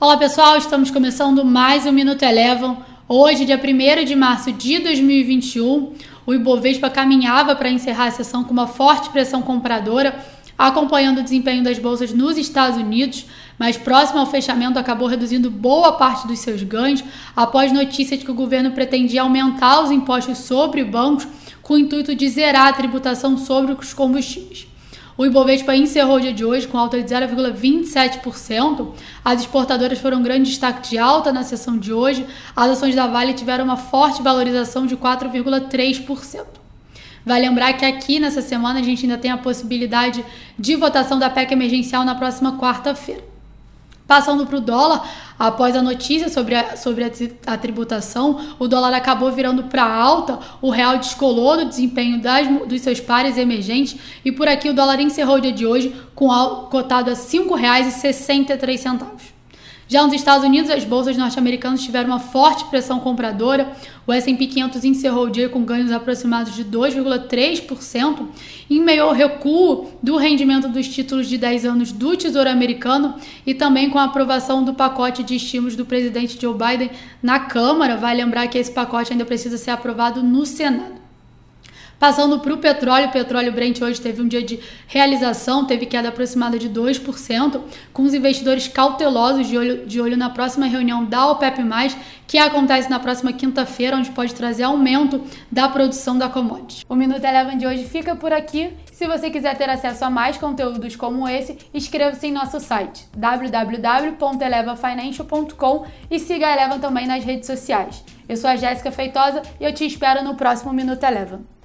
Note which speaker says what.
Speaker 1: Olá pessoal, estamos começando mais um Minuto Elevam. Hoje, dia 1 de março de 2021, o Ibovespa caminhava para encerrar a sessão com uma forte pressão compradora, acompanhando o desempenho das bolsas nos Estados Unidos, mas próximo ao fechamento acabou reduzindo boa parte dos seus ganhos após notícia de que o governo pretendia aumentar os impostos sobre bancos com o intuito de zerar a tributação sobre os combustíveis. O Ibovespa encerrou o dia de hoje com alta de 0,27%. As exportadoras foram um grande destaque de alta na sessão de hoje. As ações da Vale tiveram uma forte valorização de 4,3%. Vale lembrar que aqui nessa semana a gente ainda tem a possibilidade de votação da PEC emergencial na próxima quarta-feira. Passando para o dólar, após a notícia sobre a, sobre a, tributação, o dólar acabou virando para alta, o real descolou do desempenho das, dos seus pares emergentes e por aqui o dólar encerrou o dia de hoje com cotado a R$ 5,63. Já nos Estados Unidos, as bolsas norte-americanas tiveram uma forte pressão compradora. O S&P 500 encerrou o dia com ganhos aproximados de 2,3%, em meio ao recuo do rendimento dos títulos de 10 anos do Tesouro Americano e também com a aprovação do pacote de estímulos do presidente Joe Biden na Câmara. Vai lembrar que esse pacote ainda precisa ser aprovado no Senado. Passando para o petróleo, o petróleo Brent hoje teve um dia de realização, teve queda aproximada de 2%, com os investidores cautelosos de olho, de olho na próxima reunião da OPEP+, que acontece na próxima quinta-feira, onde pode trazer aumento da produção da commodity. O Minuto Eleven de hoje fica por aqui. Se você quiser ter acesso a mais conteúdos como esse, inscreva-se em nosso site www.elevafinancial.com e siga a Eleven também nas redes sociais. Eu sou a Jéssica Feitosa e eu te espero no próximo Minuto Eleven.